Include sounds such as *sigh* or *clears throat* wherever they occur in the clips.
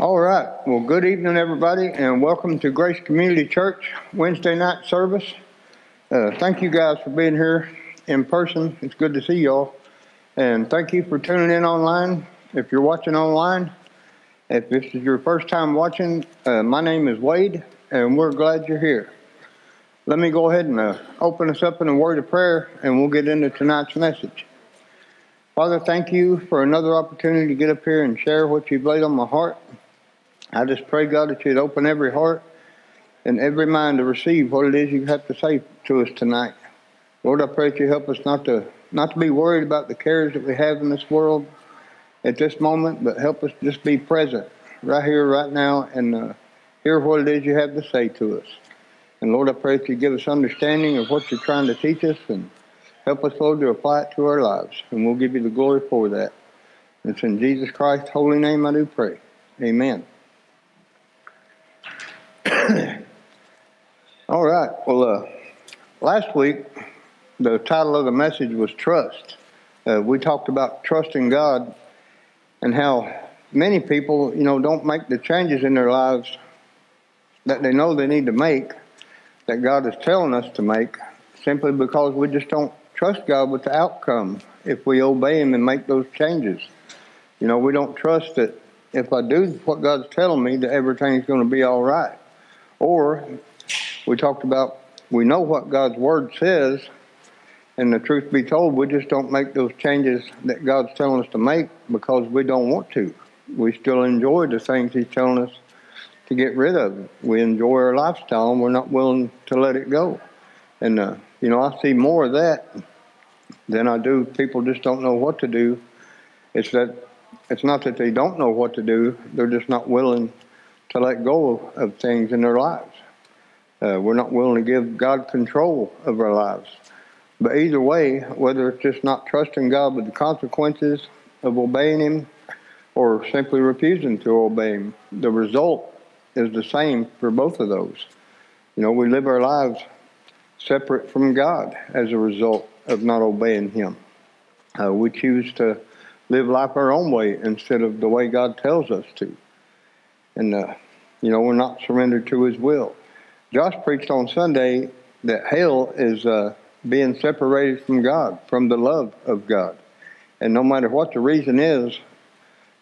All right. Well, good evening, everybody, and welcome to Grace Community Church Wednesday night service. Uh, thank you guys for being here in person. It's good to see y'all. And thank you for tuning in online. If you're watching online, if this is your first time watching, uh, my name is Wade, and we're glad you're here. Let me go ahead and uh, open us up in a word of prayer, and we'll get into tonight's message. Father, thank you for another opportunity to get up here and share what you've laid on my heart. I just pray, God, that you'd open every heart and every mind to receive what it is you have to say to us tonight. Lord, I pray that you help us not to not to be worried about the cares that we have in this world at this moment, but help us just be present right here, right now, and uh, hear what it is you have to say to us. And Lord, I pray that you give us understanding of what you're trying to teach us and help us, Lord, to apply it to our lives. And we'll give you the glory for that. It's in Jesus Christ's holy name I do pray. Amen. *clears throat* All right. Well, uh, last week, the title of the message was Trust. Uh, we talked about trusting God and how many people, you know, don't make the changes in their lives that they know they need to make, that God is telling us to make, simply because we just don't trust God with the outcome if we obey Him and make those changes. You know, we don't trust that if I do what God's telling me, that everything's going to be all right. Or we talked about we know what God's Word says, and the truth be told, we just don't make those changes that God's telling us to make because we don't want to. We still enjoy the things He's telling us to get rid of. We enjoy our lifestyle, and we're not willing to let it go. And uh, you know, I see more of that than I do. People just don't know what to do. It's that it's not that they don't know what to do; they're just not willing to let go of things in their lives. Uh, we're not willing to give God control of our lives. But either way, whether it's just not trusting God with the consequences of obeying Him or simply refusing to obey Him, the result is the same for both of those. You know, we live our lives separate from God as a result of not obeying Him. Uh, we choose to live life our own way instead of the way God tells us to. And, uh, you know, we're not surrendered to His will. Josh preached on Sunday that hell is uh, being separated from God, from the love of God. And no matter what the reason is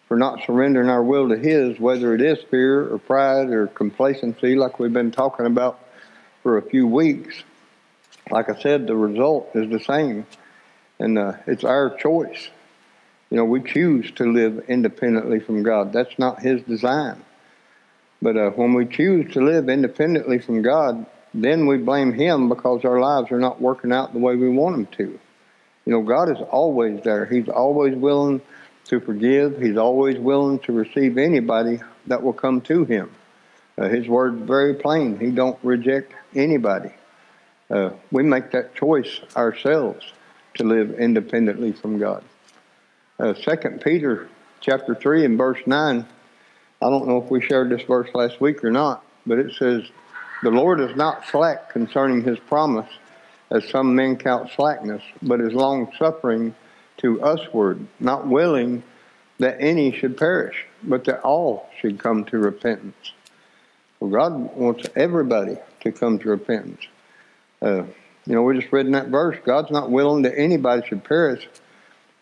for not surrendering our will to His, whether it is fear or pride or complacency, like we've been talking about for a few weeks, like I said, the result is the same. And uh, it's our choice. You know, we choose to live independently from God. That's not His design. But uh, when we choose to live independently from God, then we blame Him because our lives are not working out the way we want them to. You know, God is always there. He's always willing to forgive. He's always willing to receive anybody that will come to Him. Uh, his word's very plain. He don't reject anybody. Uh, we make that choice ourselves to live independently from God. Uh, Second Peter chapter three and verse nine. I don't know if we shared this verse last week or not, but it says, "The Lord is not slack concerning His promise, as some men count slackness, but is long suffering to usward, not willing that any should perish, but that all should come to repentance." Well, God wants everybody to come to repentance. Uh, you know, we just read in that verse, God's not willing that anybody should perish,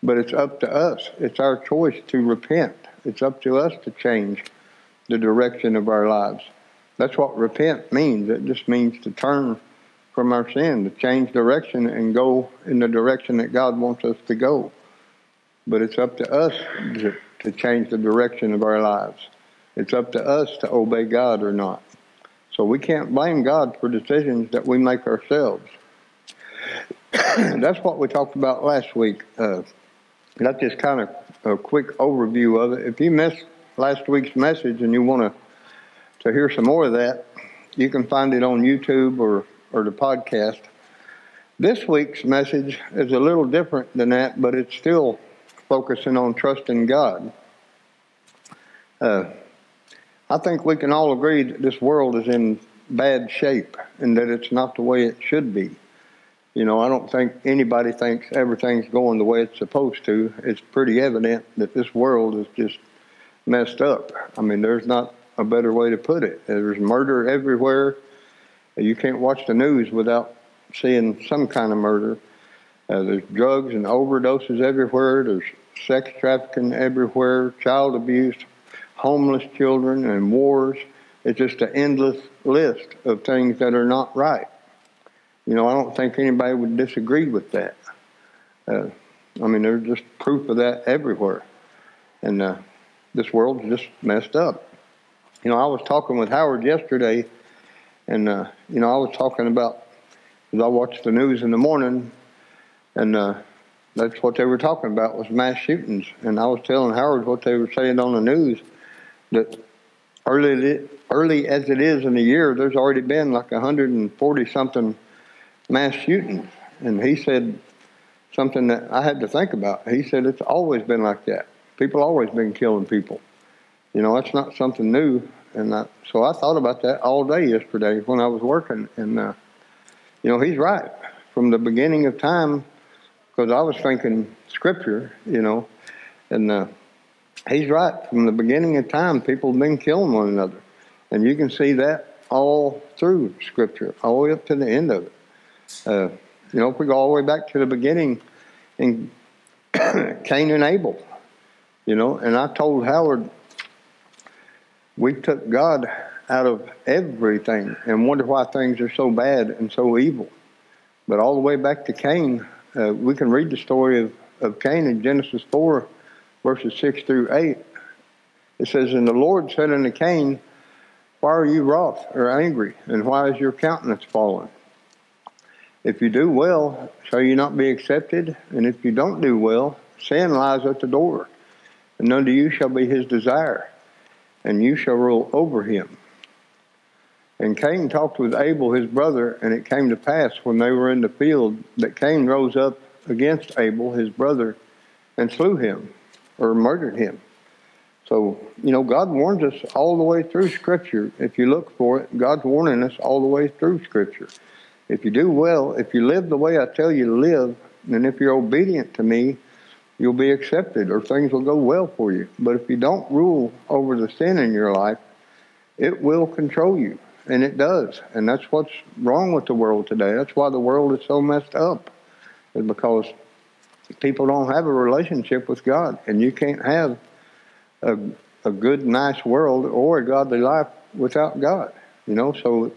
but it's up to us. It's our choice to repent. It's up to us to change the direction of our lives. That's what repent means. It just means to turn from our sin, to change direction and go in the direction that God wants us to go. But it's up to us to, to change the direction of our lives. It's up to us to obey God or not. So we can't blame God for decisions that we make ourselves. *coughs* That's what we talked about last week. Uh, that's just kind of a quick overview of it. If you missed last week's message and you want to to hear some more of that, you can find it on YouTube or or the podcast. This week's message is a little different than that, but it's still focusing on trusting God. Uh, I think we can all agree that this world is in bad shape and that it's not the way it should be. You know, I don't think anybody thinks everything's going the way it's supposed to. It's pretty evident that this world is just messed up. I mean, there's not a better way to put it. There's murder everywhere. You can't watch the news without seeing some kind of murder. Uh, there's drugs and overdoses everywhere. There's sex trafficking everywhere, child abuse, homeless children, and wars. It's just an endless list of things that are not right. You know, I don't think anybody would disagree with that. Uh, I mean, there's just proof of that everywhere. And uh, this world's just messed up. You know, I was talking with Howard yesterday, and, uh, you know, I was talking about, because I watched the news in the morning, and uh, that's what they were talking about was mass shootings. And I was telling Howard what they were saying on the news, that early, early as it is in the year, there's already been like 140 something mass shootings. And he said something that I had to think about. He said it's always been like that. People always been killing people. You know, that's not something new. And I, so I thought about that all day yesterday when I was working. And, uh, you know, he's right. From the beginning of time, because I was thinking scripture, you know, and uh, he's right. From the beginning of time, people have been killing one another. And you can see that all through scripture, all the way up to the end of it. Uh, you know, if we go all the way back to the beginning in *coughs* Cain and Abel, you know, and I told Howard, we took God out of everything and wonder why things are so bad and so evil. But all the way back to Cain, uh, we can read the story of, of Cain in Genesis 4, verses 6 through 8. It says, And the Lord said unto Cain, Why are you wroth or angry, and why is your countenance fallen? If you do well, shall you not be accepted? And if you don't do well, sin lies at the door, and unto you shall be his desire, and you shall rule over him. And Cain talked with Abel his brother, and it came to pass when they were in the field that Cain rose up against Abel his brother and slew him, or murdered him. So, you know, God warns us all the way through Scripture. If you look for it, God's warning us all the way through Scripture. If you do well, if you live the way I tell you to live, and if you're obedient to me, you'll be accepted or things will go well for you. But if you don't rule over the sin in your life, it will control you. And it does. And that's what's wrong with the world today. That's why the world is so messed up, is because people don't have a relationship with God. And you can't have a, a good, nice world or a godly life without God. You know, so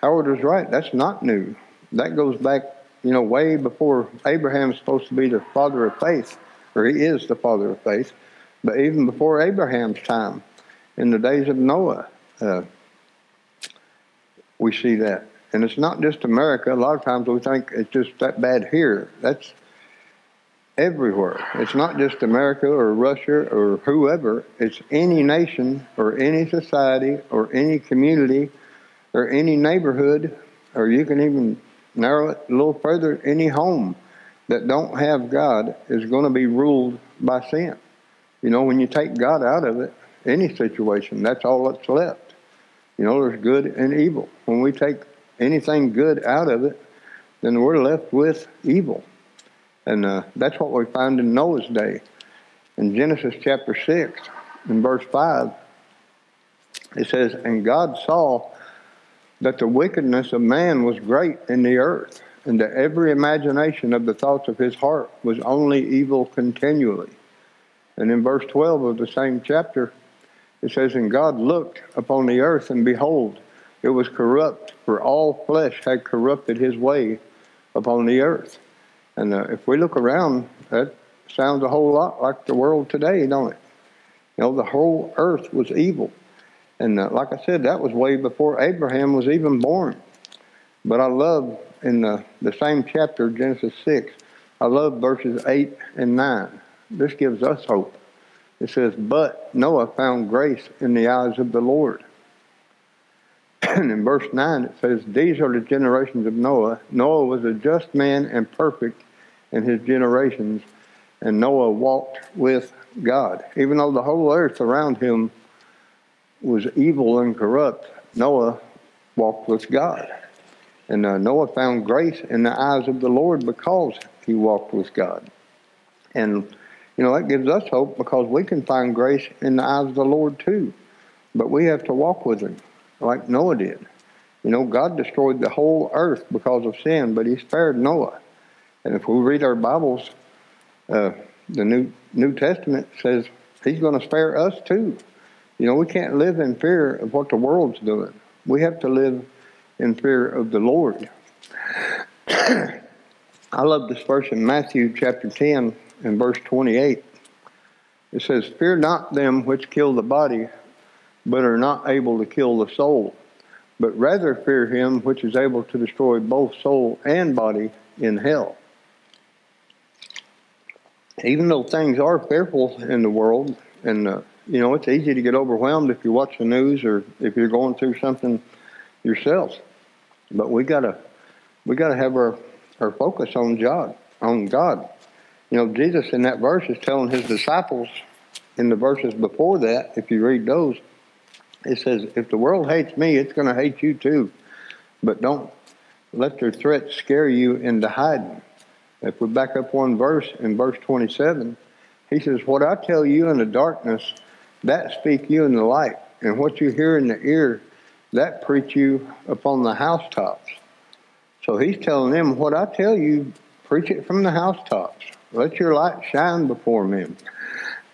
Howard was right. That's not new. That goes back, you know, way before Abraham's supposed to be the father of faith, or he is the father of faith. But even before Abraham's time, in the days of Noah, uh, we see that. And it's not just America. A lot of times we think it's just that bad here. That's everywhere. It's not just America or Russia or whoever. It's any nation or any society or any community or any neighborhood, or you can even narrow it a little further, any home that don't have God is going to be ruled by sin. You know, when you take God out of it, any situation, that's all that's left. You know, there's good and evil. When we take anything good out of it, then we're left with evil. And uh, that's what we find in Noah's day. In Genesis chapter 6, in verse 5, it says, And God saw that the wickedness of man was great in the earth, and that every imagination of the thoughts of his heart was only evil continually. And in verse 12 of the same chapter, it says, And God looked upon the earth, and behold, it was corrupt, for all flesh had corrupted his way upon the earth. And uh, if we look around, that sounds a whole lot like the world today, don't it? You know, the whole earth was evil. And uh, like I said, that was way before Abraham was even born. But I love in the, the same chapter, Genesis 6, I love verses 8 and 9. This gives us hope. It says, But Noah found grace in the eyes of the Lord. *clears throat* and in verse 9 it says, These are the generations of Noah. Noah was a just man and perfect in his generations, and Noah walked with God. Even though the whole earth around him was evil and corrupt, Noah walked with God. And uh, Noah found grace in the eyes of the Lord because he walked with God. And, you know, that gives us hope because we can find grace in the eyes of the Lord too. But we have to walk with Him like Noah did. You know, God destroyed the whole earth because of sin, but He spared Noah. And if we read our Bibles, uh, the New New Testament says He's going to spare us too. You know, we can't live in fear of what the world's doing. We have to live in fear of the Lord. *clears throat* I love this verse in Matthew chapter 10 and verse 28. It says, Fear not them which kill the body, but are not able to kill the soul, but rather fear him which is able to destroy both soul and body in hell. Even though things are fearful in the world, and uh, you know it's easy to get overwhelmed if you watch the news or if you're going through something yourself, but we gotta we gotta have our our focus on God, on God. You know, Jesus in that verse is telling his disciples in the verses before that, if you read those, it says, if the world hates me, it's to hate you too. But don't let their threats scare you into hiding. If we back up one verse in verse 27, he says, What I tell you in the darkness, that speak you in the light. And what you hear in the ear, that preach you upon the housetops. So he's telling them, What I tell you, preach it from the housetops. Let your light shine before men.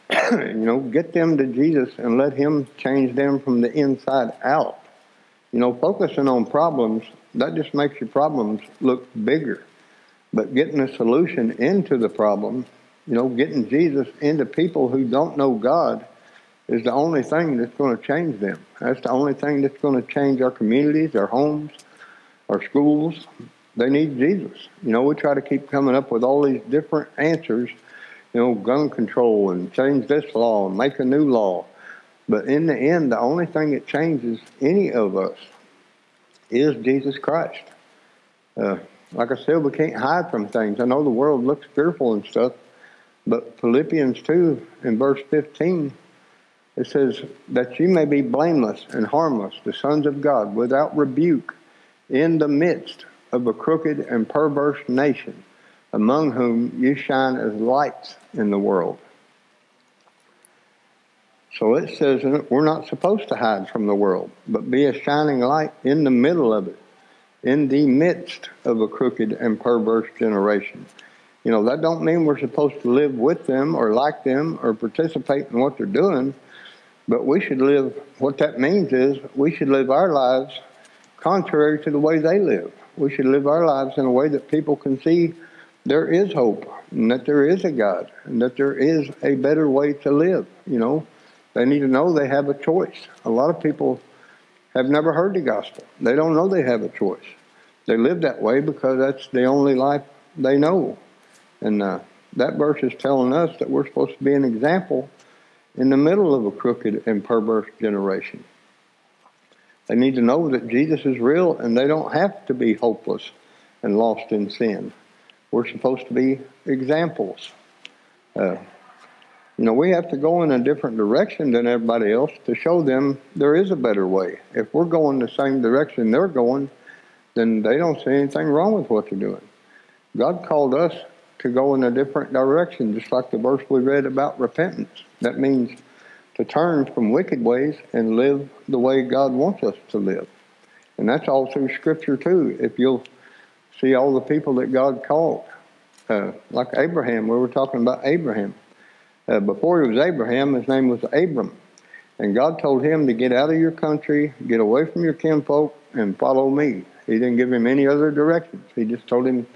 *clears throat* you know, get them to Jesus and let Him change them from the inside out. You know, focusing on problems, that just makes your problems look bigger. But getting a solution into the problem, you know, getting Jesus into people who don't know God is the only thing that's going to change them. That's the only thing that's going to change our communities, our homes, our schools. They need Jesus. You know, we try to keep coming up with all these different answers you know, gun control and change this law and make a new law. But in the end, the only thing that changes any of us is Jesus Christ. Uh, like I said, we can't hide from things. I know the world looks fearful and stuff, but Philippians 2 in verse 15, it says, That you may be blameless and harmless, the sons of God, without rebuke, in the midst of a crooked and perverse nation among whom you shine as lights in the world. So it says we're not supposed to hide from the world, but be a shining light in the middle of it, in the midst of a crooked and perverse generation. You know, that don't mean we're supposed to live with them or like them or participate in what they're doing, but we should live, what that means is we should live our lives contrary to the way they live. We should live our lives in a way that people can see there is hope and that there is a God and that there is a better way to live. You know, they need to know they have a choice. A lot of people have never heard the gospel. They don't know they have a choice. They live that way because that's the only life they know. And uh, that verse is telling us that we're supposed to be an example in the middle of a crooked and perverse generation. They need to know that Jesus is real and they don't have to be hopeless and lost in sin. We're supposed to be examples. Uh, you know, we have to go in a different direction than everybody else to show them there is a better way. If we're going the same direction they're going, then they don't see anything wrong with what they're doing. God called us to go in a different direction, just like the verse we read about repentance. That means to turn from wicked ways and live the way God wants us to live. And that's all through Scripture, too. If you'll see all the people that God called. Uh, like Abraham, we were talking about Abraham. Uh, before he was Abraham, his name was Abram. And God told him to get out of your country, get away from your kinfolk, and follow me. He didn't give him any other directions. He just told him,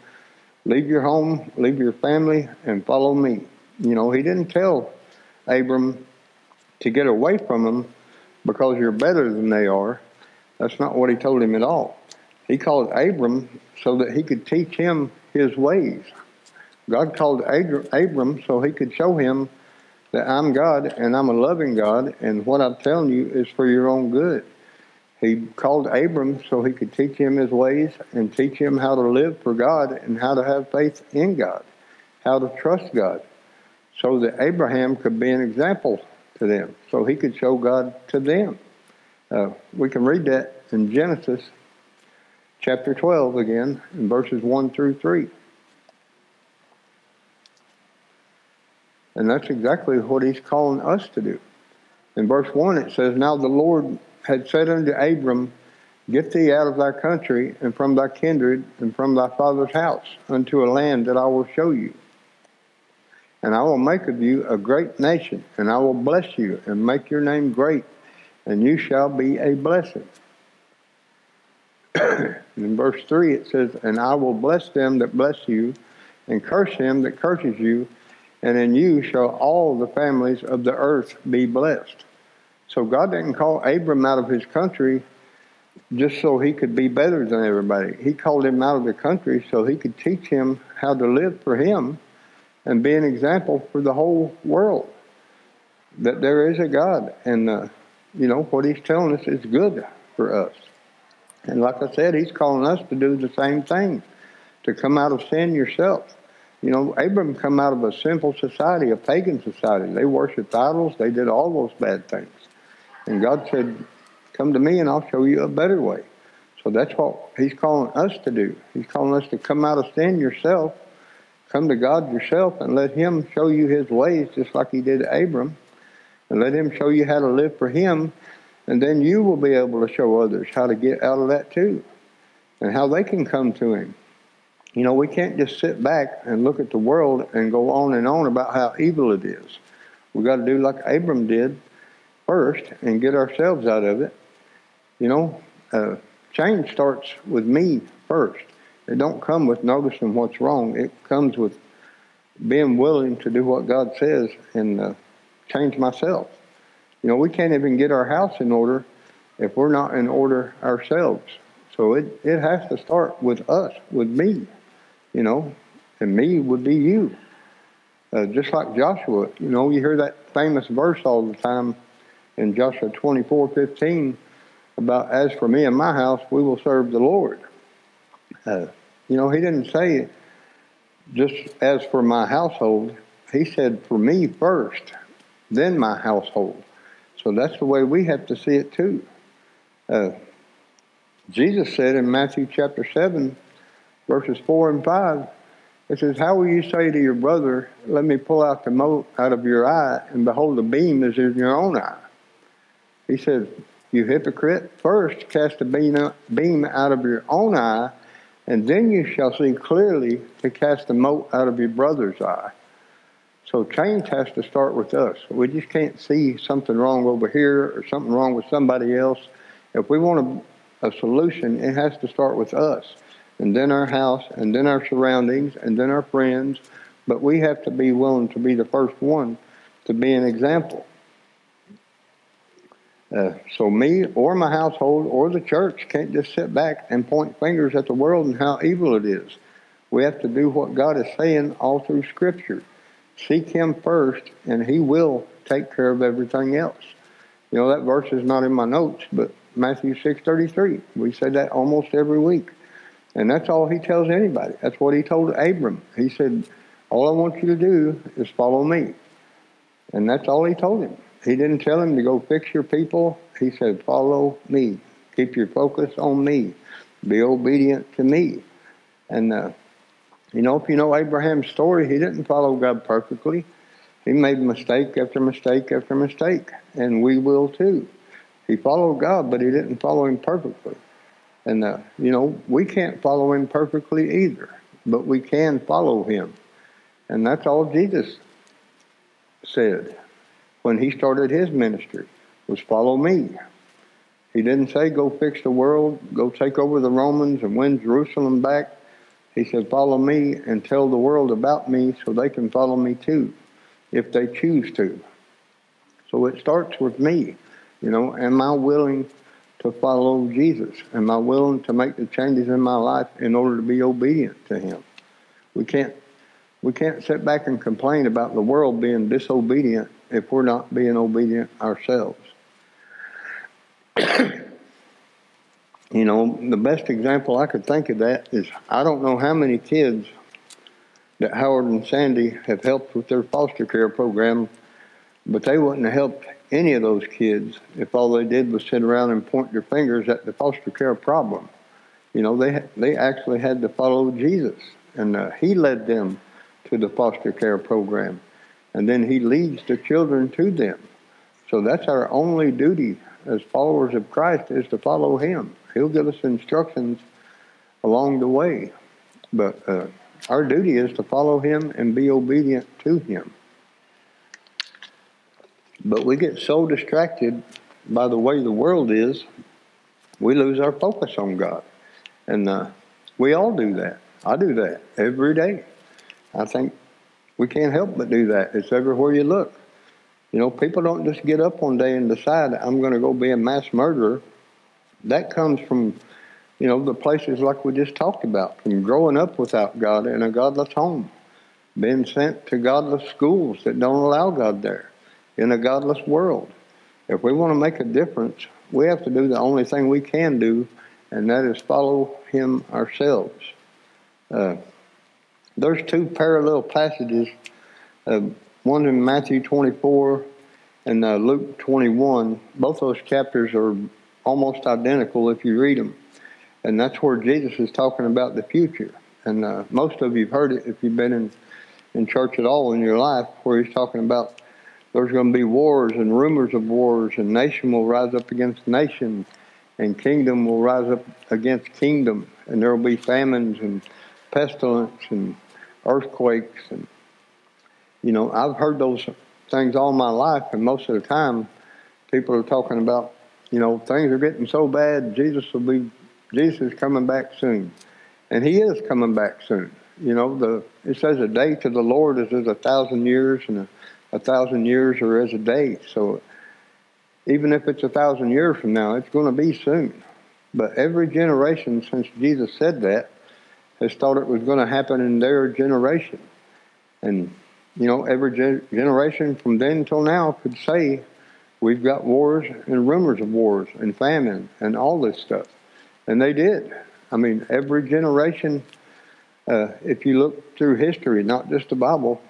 leave your home, leave your family, and follow me. You know, he didn't tell Abram to get away from them because you're better than they are. That's not what he told him at all. He called Abram so that he could teach him his ways. God called Abram so he could show him that I'm God and I'm a loving God, and what I'm telling you is for your own good. He called Abram so he could teach him his ways and teach him how to live for God and how to have faith in God, how to trust God, so that Abraham could be an example to them, so he could show God to them. Uh, we can read that in Genesis chapter 12 again, in verses 1 through 3. And that's exactly what he's calling us to do. In verse 1, it says, Now the Lord had said unto Abram, Get thee out of thy country, and from thy kindred, and from thy father's house, unto a land that I will show you. And I will make of you a great nation, and I will bless you, and make your name great, and you shall be a blessing. *clears throat* in verse 3 it says, And I will bless them that bless you, and curse him that curses you, and in you shall all the families of the earth be blessed. So God didn't call Abram out of his country just so he could be better than everybody. He called him out of the country so he could teach him how to live for him and be an example for the whole world that there is a God. And, uh, you know, what he's telling us is good for us. And like I said, he's calling us to do the same thing, to come out of sin yourself. You know, Abram come out of a sinful society, a pagan society. They worshiped idols. They did all those bad things. And God said, come to me and I'll show you a better way. So that's what he's calling us to do. He's calling us to come out of sin yourself, come to God yourself and let him show you his ways just like he did Abram. And let him show you how to live for him. And then you will be able to show others how to get out of that too. And how they can come to him. You know, we can't just sit back and look at the world and go on and on about how evil it is. We've got to do like Abram did first and get ourselves out of it. You know, uh, change starts with me first. It don't come with noticing what's wrong. It comes with being willing to do what God says and uh, change myself. You know, we can't even get our house in order if we're not in order ourselves. So it, it has to start with us, with me you know, and me would be you. Uh, just like Joshua, you know, you hear that famous verse all the time in Joshua 24 15 about, as for me and my house, we will serve the Lord. Uh, you know, he didn't say, just as for my household, he said, for me first, then my household. So that's the way we have to see it too. Uh, Jesus said in Matthew chapter 7, verses 4 and 5. It says, How will you say to your brother, Let me pull out the mote out of your eye, and behold, the beam is in your own eye? He says, You hypocrite, first cast the beam out of your own eye, and then you shall see clearly to cast the mote out of your brother's eye. So change has to start with us. We just can't see something wrong over here or something wrong with somebody else. If we want a, a solution, it has to start with us and then our house, and then our surroundings, and then our friends. But we have to be willing to be the first one to be an example. Uh, so me or my household or the church can't just sit back and point fingers at the world and how evil it is. We have to do what God is saying all through Scripture. Seek Him first, and He will take care of everything else. You know that verse is not in my notes, but Matthew six thirty three. We say that almost every week. And that's all he tells anybody. That's what he told Abram. He said, All I want you to do is follow me. And that's all he told him. He didn't tell him to go fix your people. He said, Follow me. Keep your focus on me. Be obedient to me. And, uh, you know, if you know Abraham's story, he didn't follow God perfectly. He made mistake after mistake after mistake. And we will too. He followed God, but he didn't follow him perfectly. And, uh, you know, we can't follow him perfectly either, but we can follow him. And that's all Jesus said when he started his ministry was follow me. He didn't say go fix the world, go take over the Romans and win Jerusalem back. He said follow me and tell the world about me so they can follow me too if they choose to. So it starts with me. You know, am I willing to follow Jesus? Am I willing to make the changes in my life in order to be obedient to Him? We can't we can't sit back and complain about the world being disobedient if we're not being obedient ourselves. *clears throat* you know, the best example I could think of that is I don't know how many kids that Howard and Sandy have helped with their foster care program, but they wouldn't have helped any of those kids if all they did was sit around and point their fingers at the foster care problem. You know, they they actually had to follow Jesus, and uh, He led them to the foster care program. And then He leads the children to them. So that's our only duty as followers of Christ is to follow Him. He'll give us instructions along the way, but uh, our duty is to follow Him and be obedient to Him. But we get so distracted by the way the world is, we lose our focus on God. And uh, we all do that. I do that every day. I think we can't help but do that. It's everywhere you look. You know, people don't just get up one day and decide, I'm going to go be a mass murderer. That comes from, you know, the places like we just talked about, from growing up without God in a godless home, being sent to godless schools that don't allow God there, in a godless world. If we want to make a difference, we have to do the only thing we can do, and that is follow Him ourselves. Uh, there's two parallel passages. Uh, one in Matthew 24 and uh, Luke 21. Both those chapters are almost identical if you read them. And that's where Jesus is talking about the future. And uh, most of you have heard it if you've been in, in church at all in your life, where he's talking about there's going to be wars and rumors of wars, and nation will rise up against nation, and kingdom will rise up against kingdom, and there will be famines and pestilence and earthquakes and you know, I've heard those things all my life, and most of the time, people are talking about, you know, things are getting so bad. Jesus will be, Jesus is coming back soon, and He is coming back soon. You know, the it says a day to the Lord is as a thousand years, and a, a thousand years are as a day. So, even if it's a thousand years from now, it's going to be soon. But every generation since Jesus said that has thought it was going to happen in their generation, and you know, every ge- generation from then until now could say we've got wars and rumors of wars and famine and all this stuff. And they did. I mean, every generation, uh, if you look through history, not just the Bible,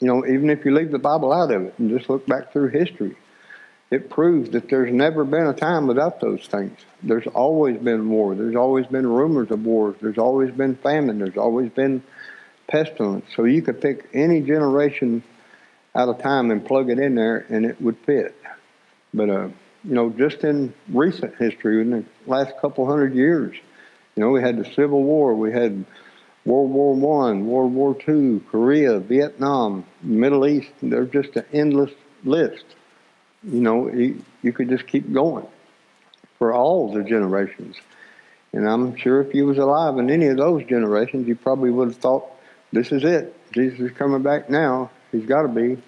you know, even if you leave the Bible out of it and just look back through history, it proves that there's never been a time without those things. There's always been war. There's always been rumors of wars. There's always been famine. There's always been pestilence. So you could pick any generation out of time and plug it in there, and it would fit. But uh, you know, just in recent history, in the last couple hundred years, you know, we had the Civil War, we had World War One, World War Two, Korea, Vietnam, Middle East. There's just an endless list. You know, you, could just keep going for all the generations. And I'm sure if you was alive in any of those generations, you probably would have thought this is it. Jesus is coming back now. He's got to be.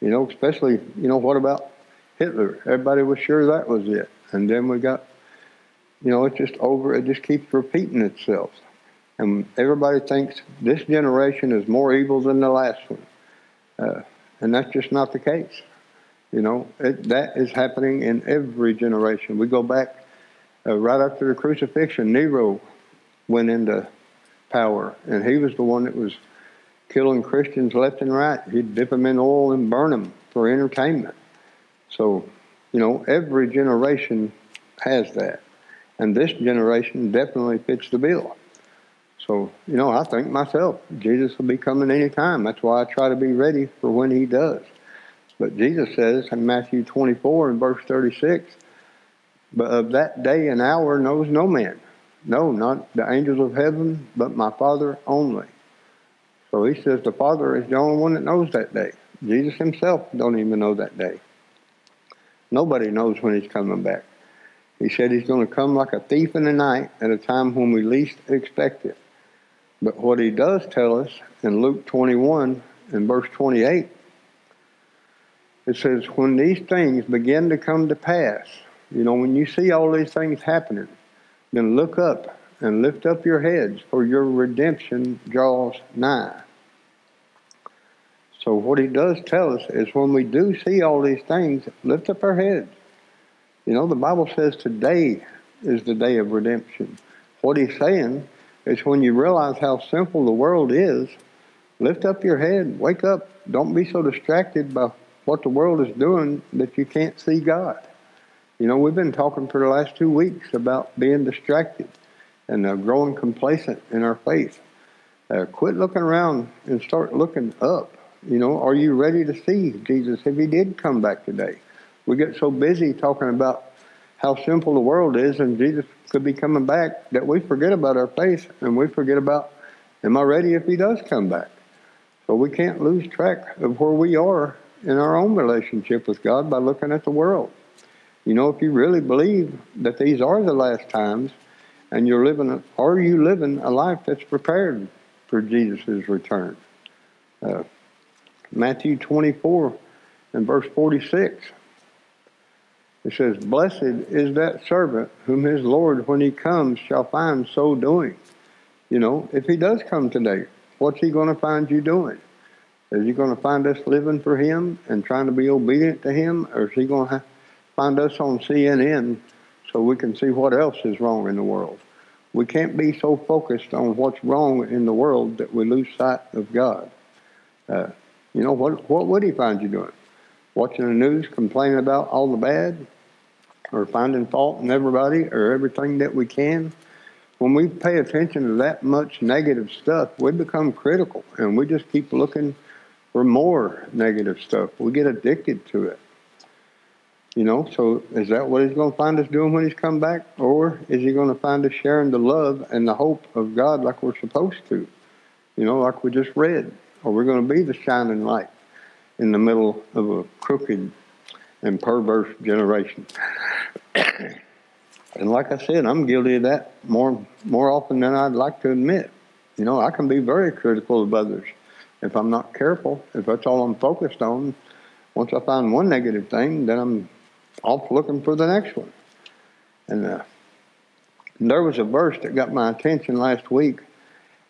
You know, especially, you know, what about Hitler? Everybody was sure that was it. And then we got, you know, it's just over. It just keeps repeating itself. And everybody thinks this generation is more evil than the last one. Uh, and that's just not the case. You know, it, that is happening in every generation. We go back uh, right after the crucifixion, Nero went into power. And he was the one that was killing Christians left and right. He'd dip them in oil and burn them for entertainment. So, you know, every generation has that. And this generation definitely fits the bill. So, you know, I think myself, Jesus will be coming anytime. That's why I try to be ready for when he does. But Jesus says in Matthew 24 and verse 36, but of that day and hour knows no man, no, not the angels of heaven, but my Father only. So he says the Father is the only one that knows that day. Jesus himself don't even know that day. Nobody knows when he's coming back. He said he's going to come like a thief in the night at a time when we least expect it. But what he does tell us in Luke 21 and verse 28, it says, when these things begin to come to pass, you know, when you see all these things happening, then look up and lift up your heads, for your redemption draws nigh. So, what he does tell us is when we do see all these things, lift up our heads. You know, the Bible says today is the day of redemption. What he's saying is when you realize how simple the world is, lift up your head, wake up. Don't be so distracted by what the world is doing that you can't see God. You know, we've been talking for the last two weeks about being distracted and uh, growing complacent in our faith. Uh, quit looking around and start looking up. You know, are you ready to see Jesus if he did come back today? We get so busy talking about how simple the world is and Jesus could be coming back that we forget about our faith and we forget about, am I ready if he does come back? So we can't lose track of where we are in our own relationship with God by looking at the world. You know, if you really believe that these are the last times and you're living, are you living a life that's prepared for Jesus' return? Uh, Matthew 24 and verse 46. It says, Blessed is that servant whom his Lord, when he comes, shall find so doing. You know, if he does come today, what's he going to find you doing? Is he going to find us living for him and trying to be obedient to him? Or is he going to find us on CNN so we can see what else is wrong in the world? We can't be so focused on what's wrong in the world that we lose sight of God. Uh, you know, what, what would he find you doing? Watching the news, complaining about all the bad, or finding fault in everybody or everything that we can? When we pay attention to that much negative stuff, we become critical and we just keep looking for more negative stuff. We get addicted to it. You know, so is that what he's going to find us doing when he's come back? Or is he going to find us sharing the love and the hope of God like we're supposed to? You know, like we just read. Or we're going to be the shining light in the middle of a crooked and perverse generation. *coughs* and like I said, I'm guilty of that more more often than I'd like to admit. You know, I can be very critical of others if I'm not careful. If that's all I'm focused on, once I find one negative thing, then I'm off looking for the next one. And uh, there was a verse that got my attention last week,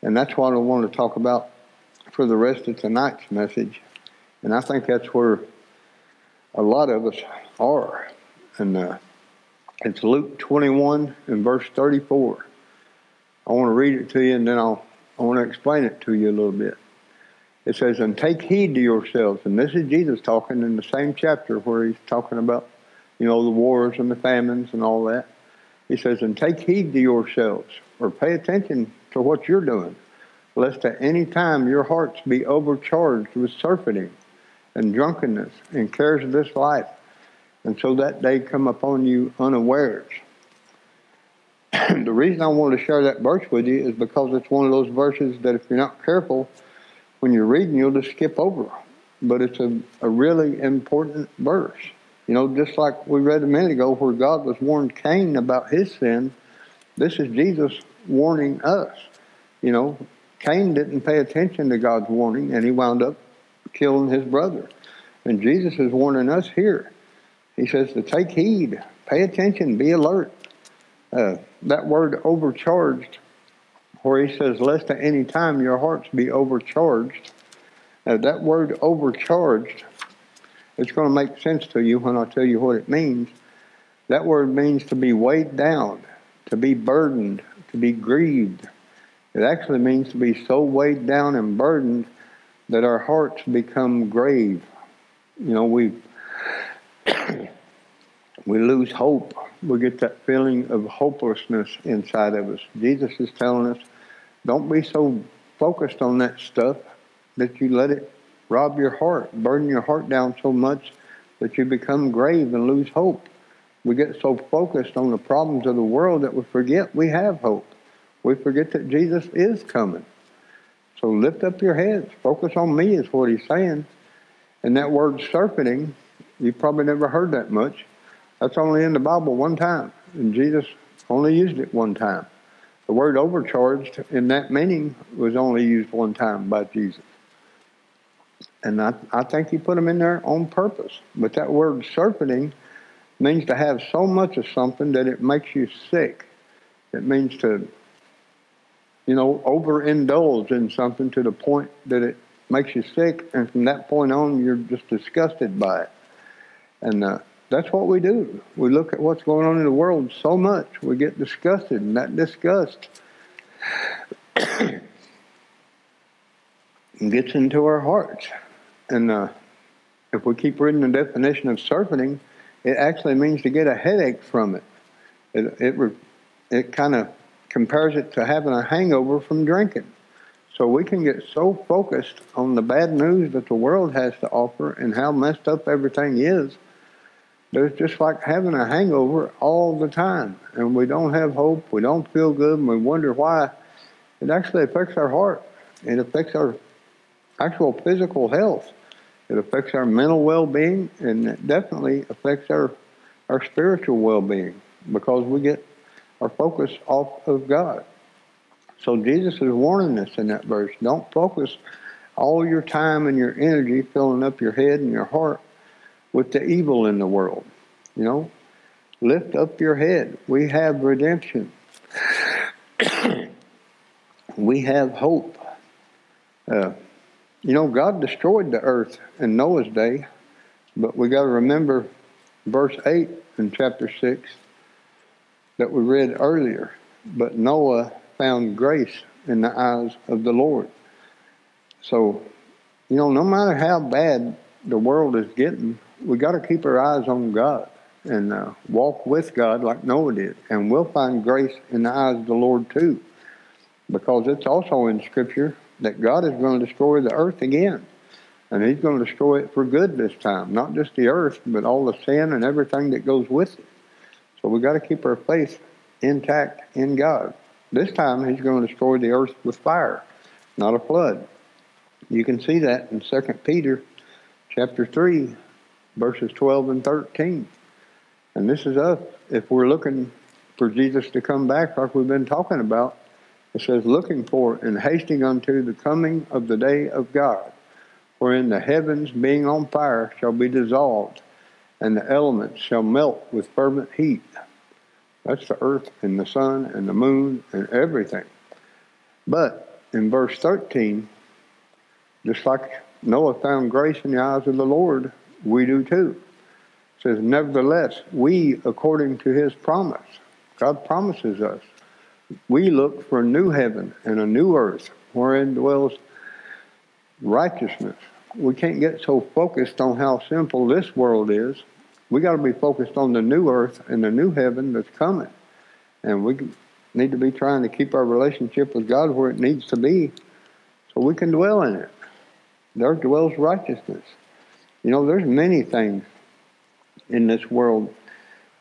and that's what I want to talk about for the rest of tonight's message. And I think that's where a lot of us are. And uh, it's Luke 21 and verse 34. I want to read it to you and then I'll, I want to explain it to you a little bit. It says, And take heed to yourselves. And this is Jesus talking in the same chapter where he's talking about, you know, the wars and the famines and all that. He says, And take heed to yourselves, or pay attention to what you're doing, lest at any time your hearts be overcharged with surfeiting and drunkenness and cares of this life, and so that day come upon you unawares. *clears throat* the reason I want to share that verse with you is because it's one of those verses that if you're not careful, when you're reading, you'll just skip over. But it's a, a really important verse. You know, just like we read a minute ago where God was warned Cain about his sin, this is Jesus warning us. You know, Cain didn't pay attention to God's warning and he wound up killing his brother. And Jesus is warning us here. He says to take heed, pay attention, be alert. Uh, that word overcharged, where he says, lest at any time your hearts be overcharged. Now, that word overcharged, it's going to make sense to you when I tell you what it means. That word means to be weighed down, to be burdened, to be grieved. It actually means to be so weighed down and burdened that our hearts become grave. You know, we *coughs* we lose hope. We get that feeling of hopelessness inside of us. Jesus is telling us, don't be so focused on that stuff that you let it rob your heart, burden your heart down so much that you become grave and lose hope. We get so focused on the problems of the world that we forget we have hope. We forget that Jesus is coming. So lift up your heads. Focus on me is what he's saying. And that word surfeiting, you probably never heard that much. That's only in the Bible one time. And Jesus only used it one time. The word overcharged in that meaning was only used one time by Jesus. And I, I think he put them in there on purpose. But that word surfeiting means to have so much of something that it makes you sick. It means to you know, overindulge in something to the point that it makes you sick, and from that point on, you're just disgusted by it. And uh, that's what we do. We look at what's going on in the world so much, we get disgusted, and that disgust *coughs* gets into our hearts. And uh, if we keep reading the definition of surfeiting, it actually means to get a headache from it. It it, it kind of compares it to having a hangover from drinking. So we can get so focused on the bad news that the world has to offer and how messed up everything is. That it's just like having a hangover all the time. And we don't have hope, we don't feel good, and we wonder why. It actually affects our heart. It affects our actual physical health. It affects our mental well-being, and it definitely affects our our spiritual well-being because we get our focus off of God. So Jesus is warning us in that verse. Don't focus all your time and your energy filling up your head and your heart with the evil in the world. You know, lift up your head. We have redemption. *clears throat* we have hope. Uh, you know, God destroyed the earth in Noah's day, but we got to remember verse 8 in chapter 6 that we read earlier. But Noah found grace in the eyes of the Lord. So, you know, no matter how bad the world is getting, we got to keep our eyes on God and uh, walk with God like Noah did. And we'll find grace in the eyes of the Lord too. Because it's also in Scripture that God is going to destroy the earth again. And He's going to destroy it for good this time. Not just the earth, but all the sin and everything that goes with it. So we got to keep our faith intact in God. This time He's going to destroy the earth with fire, not a flood. You can see that in 2 Peter chapter 3, verses 12 and 13. And this is us. If we're looking for Jesus to come back, like we've been talking about, it says, looking for and hasting unto the coming of the day of God, wherein the heavens, being on fire, shall be dissolved, and the elements shall melt with fervent heat. That's the earth and the sun and the moon and everything. But in verse 13, just like Noah found grace in the eyes of the Lord, we do too. It says, Nevertheless, we, according to his promise, God promises us, we look for a new heaven and a new earth wherein dwells righteousness. We can't get so focused on how simple this world is. We got to be focused on the new earth and the new heaven that's coming. And we need to be trying to keep our relationship with God where it needs to be so we can dwell in it. There dwells righteousness. You know, there's many things in this world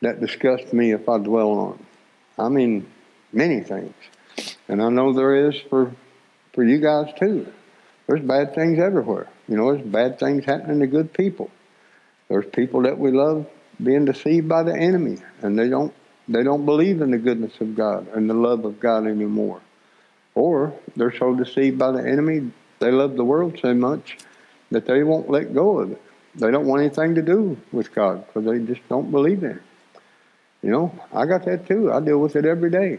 that disgust me if I dwell on. I mean, many things. And I know there is for for you guys too. There's bad things everywhere. You know, there's bad things happening to good people. There's people that we love being deceived by the enemy, and they don't they don't believe in the goodness of God and the love of God anymore. Or they're so deceived by the enemy, they love the world so much that they won't let go of it. They don't want anything to do with God because they just don't believe in it. You know, I got that too. I deal with it every day.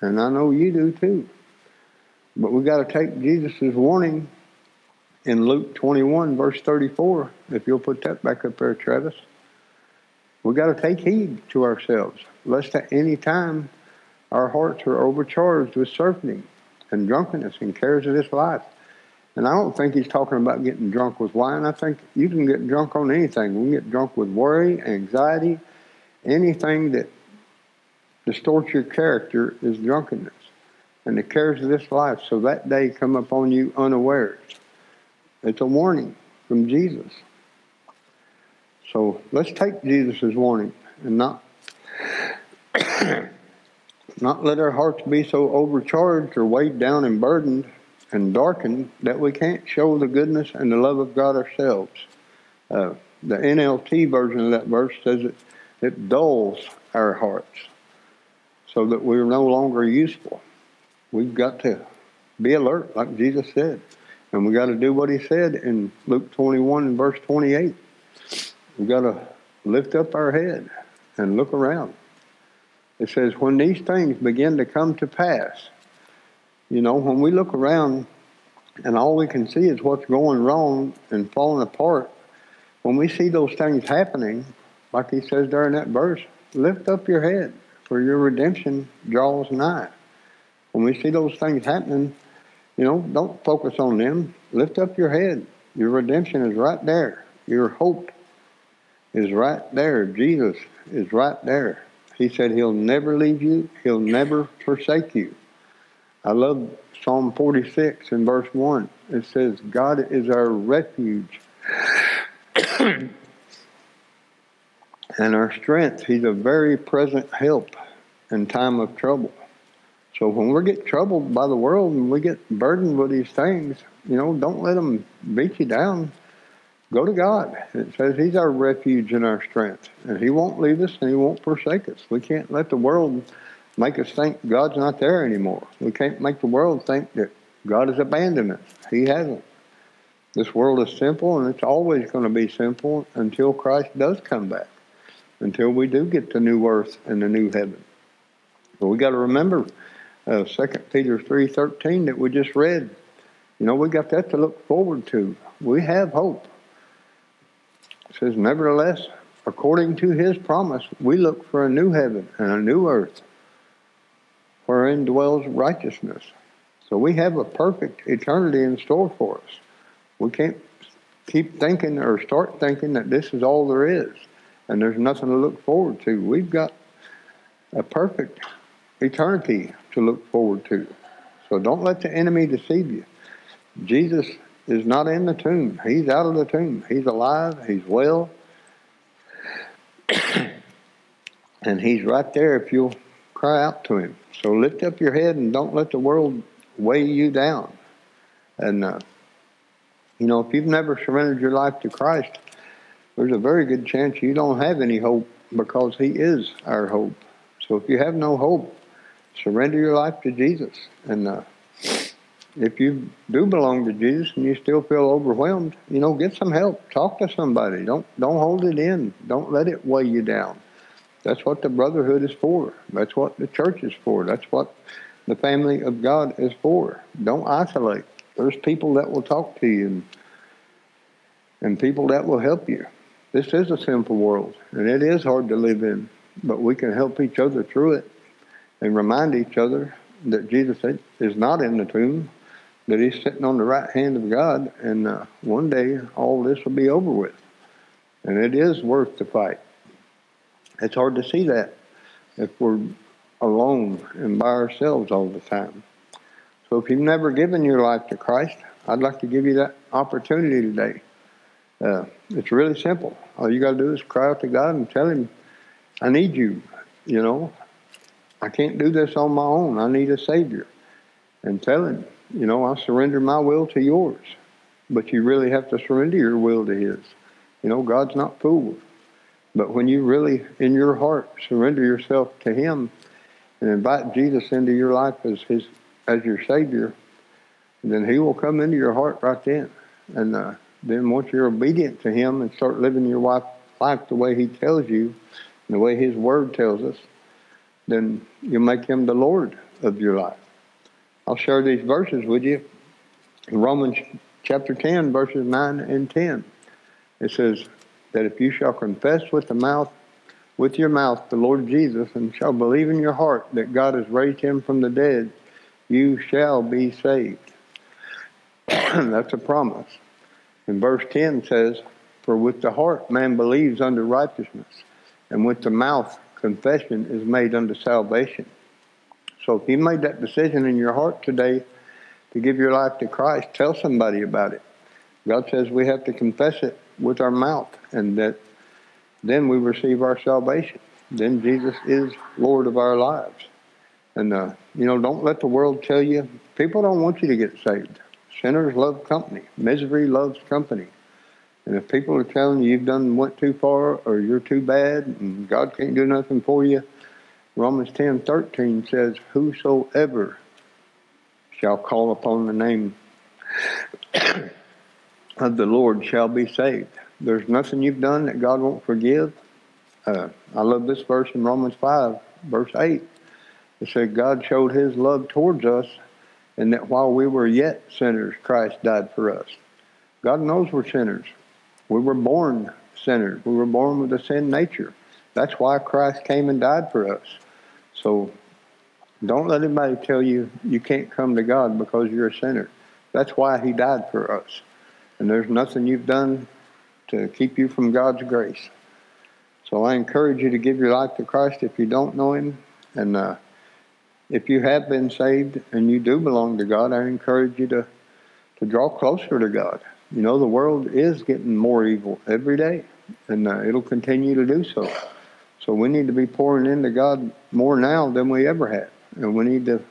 And I know you do too. But we got to take Jesus' warning in Luke 21, verse 34, if you'll put that back up there, Travis. We got to take heed to ourselves, lest at any time our hearts are overcharged with surfeiting and drunkenness and cares of this life. And I don't think he's talking about getting drunk with wine. I think you can get drunk on anything. We can get drunk with worry, anxiety, anything that distorts your character is drunkenness and the cares of this life. So that day come upon you unawares. It's a warning from Jesus. So let's take Jesus' warning and not *coughs* not let our hearts be so overcharged or weighed down and burdened and darkened that we can't show the goodness and the love of God ourselves. Uh, the NLT version of that verse says it, it dulls our hearts so that we're no longer useful. We've got to be alert, like Jesus said. And we've got to do what he said in Luke 21 and verse 28. We've got to lift up our head and look around. It says, when these things begin to come to pass, you know, when we look around and all we can see is what's going wrong and falling apart, when we see those things happening, like he says there in that verse, lift up your head, for your redemption draws nigh. When we see those things happening, you know, don't focus on them. Lift up your head. Your redemption is right there. Your hope is right there. Jesus is right there. He said he'll never leave you, he'll never forsake you. I love Psalm 46 in verse 1. It says, God is our refuge *clears throat* and our strength. He's a very present help in time of trouble. So when we get troubled by the world and we get burdened with these things, you know, don't let them beat you down. Go to God. It says He's our refuge and our strength, and He won't leave us and He won't forsake us. We can't let the world make us think God's not there anymore. We can't make the world think that God has abandoned us. He hasn't. This world is simple, and it's always going to be simple until Christ does come back, until we do get the new earth and the new heaven. But we got to remember uh, 2 Peter 3.13 that we just read. You know, we got that to look forward to. We have hope. It says, nevertheless, according to his promise, we look for a new heaven and a new earth wherein dwells righteousness. So we have a perfect eternity in store for us. We can't keep thinking or start thinking that this is all there is and there's nothing to look forward to. We've got a perfect eternity to look forward to. So don't let the enemy deceive you. Jesus is not in the tomb. He's out of the tomb. He's alive. He's well. *coughs* and he's right there if you'll cry out to him. So lift up your head and don't let the world weigh you down. And, uh, you know, if you've never surrendered your life to Christ, there's a very good chance you don't have any hope because He is our hope. So if you have no hope, surrender your life to Jesus. And uh, if you do belong to Jesus and you still feel overwhelmed, you know, get some help. Talk to somebody. Don't don't hold it in. Don't let it weigh you down. That's what the brotherhood is for. That's what the church is for. That's what the family of God is for. Don't isolate. There's people that will talk to you and, and people that will help you. This is a sinful world, and it is hard to live in, but we can help each other through it and remind each other that Jesus is not in the tomb, that he's sitting on the right hand of God, and uh, one day all this will be over with. And it is worth the fight. It's hard to see that if we're alone and by ourselves all the time. So if you've never given your life to Christ, I'd like to give you that opportunity today. Uh, it's really simple. All you got to do is cry out to God and tell Him, I need you. You know, I can't do this on my own. I need a Savior. And tell Him, you know, I surrender my will to yours. But you really have to surrender your will to His. You know, God's not fooled. But when you really, in your heart, surrender yourself to Him and invite Jesus into your life as His as your Savior, then He will come into your heart right then. And uh, then once you're obedient to Him and start living your life, life the way He tells you, and the way His Word tells us, then you make Him the Lord of your life. I'll share these verses with you. Romans chapter 10, verses 9 and 10. It says, that if you shall confess with the mouth, with your mouth the Lord Jesus, and shall believe in your heart that God has raised him from the dead, you shall be saved. *clears throat* That's a promise. And verse 10 says, For with the heart man believes unto righteousness, and with the mouth confession is made unto salvation. So if you made that decision in your heart today to give your life to Christ, tell somebody about it. God says we have to confess it with our mouth, and that then we receive our salvation. Then Jesus is Lord of our lives. And, uh, you know, don't let the world tell you, people don't want you to get saved. Sinners love company. Misery loves company. And if people are telling you you've done went too far or you're too bad and God can't do nothing for you, Romans ten thirteen says, Whosoever shall call upon the name *coughs* of the Lord shall be saved. There's nothing you've done that God won't forgive. Uh, I love this verse in Romans 5, verse 8. It said, God showed his love towards us, and that while we were yet sinners, Christ died for us. God knows we're sinners. We were born sinners. We were born with a sin nature. That's why Christ came and died for us. So don't let anybody tell you you can't come to God because you're a sinner. That's why he died for us and there's nothing you've done to keep you from God's grace. So I encourage you to give your life to Christ if you don't know Him, and uh, if you have been saved and you do belong to God, I encourage you to, to draw closer to God. You know, the world is getting more evil every day, and uh, it'll continue to do so. So we need to be pouring into God more now than we ever have. And we need to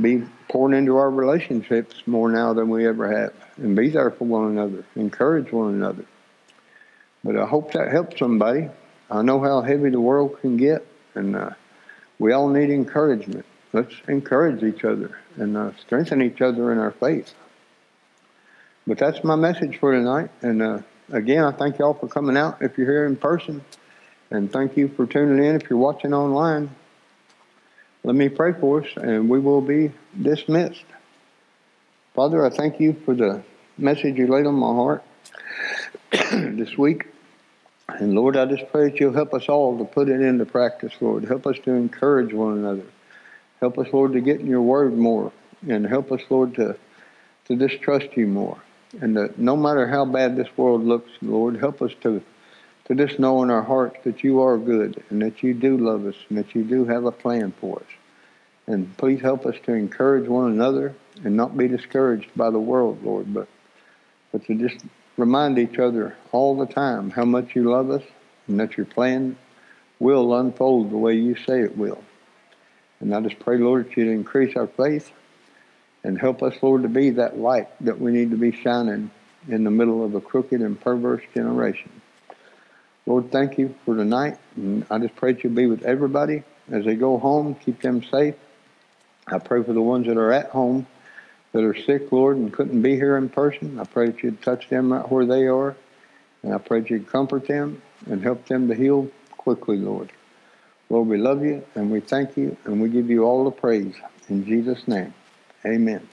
be pouring into our relationships more now than we ever have. And be there for one another, encourage one another. But I hope that helps somebody. I know how heavy the world can get, and uh, we all need encouragement. Let's encourage each other and uh, strengthen each other in our faith. But that's my message for tonight. And uh, again, I thank y'all for coming out if you're here in person. And thank you for tuning in if you're watching online. Let me pray for us, and we will be dismissed. Father, I thank you for the message you laid on my heart *clears throat* this week. And Lord, I just pray that you'll help us all to put it into practice, Lord. Help us to encourage one another. Help us, Lord, to get in your word more. And help us, Lord, to, to just trust you more. And that no matter how bad this world looks, Lord, help us to, to just know in our hearts that you are good and that you do love us and that you do have a plan for us. And please help us to encourage one another and not be discouraged by the world, Lord, but, but to just remind each other all the time how much you love us and that your plan will unfold the way you say it will. And I just pray, Lord, that you'd increase our faith and help us, Lord, to be that light that we need to be shining in the middle of a crooked and perverse generation. Lord, thank you for tonight. And I just pray that you'll be with everybody as they go home. Keep them safe. I pray for the ones that are at home that are sick, Lord, and couldn't be here in person. I pray that you'd touch them right where they are. And I pray that you'd comfort them and help them to heal quickly, Lord. Lord, we love you and we thank you and we give you all the praise. In Jesus' name, amen.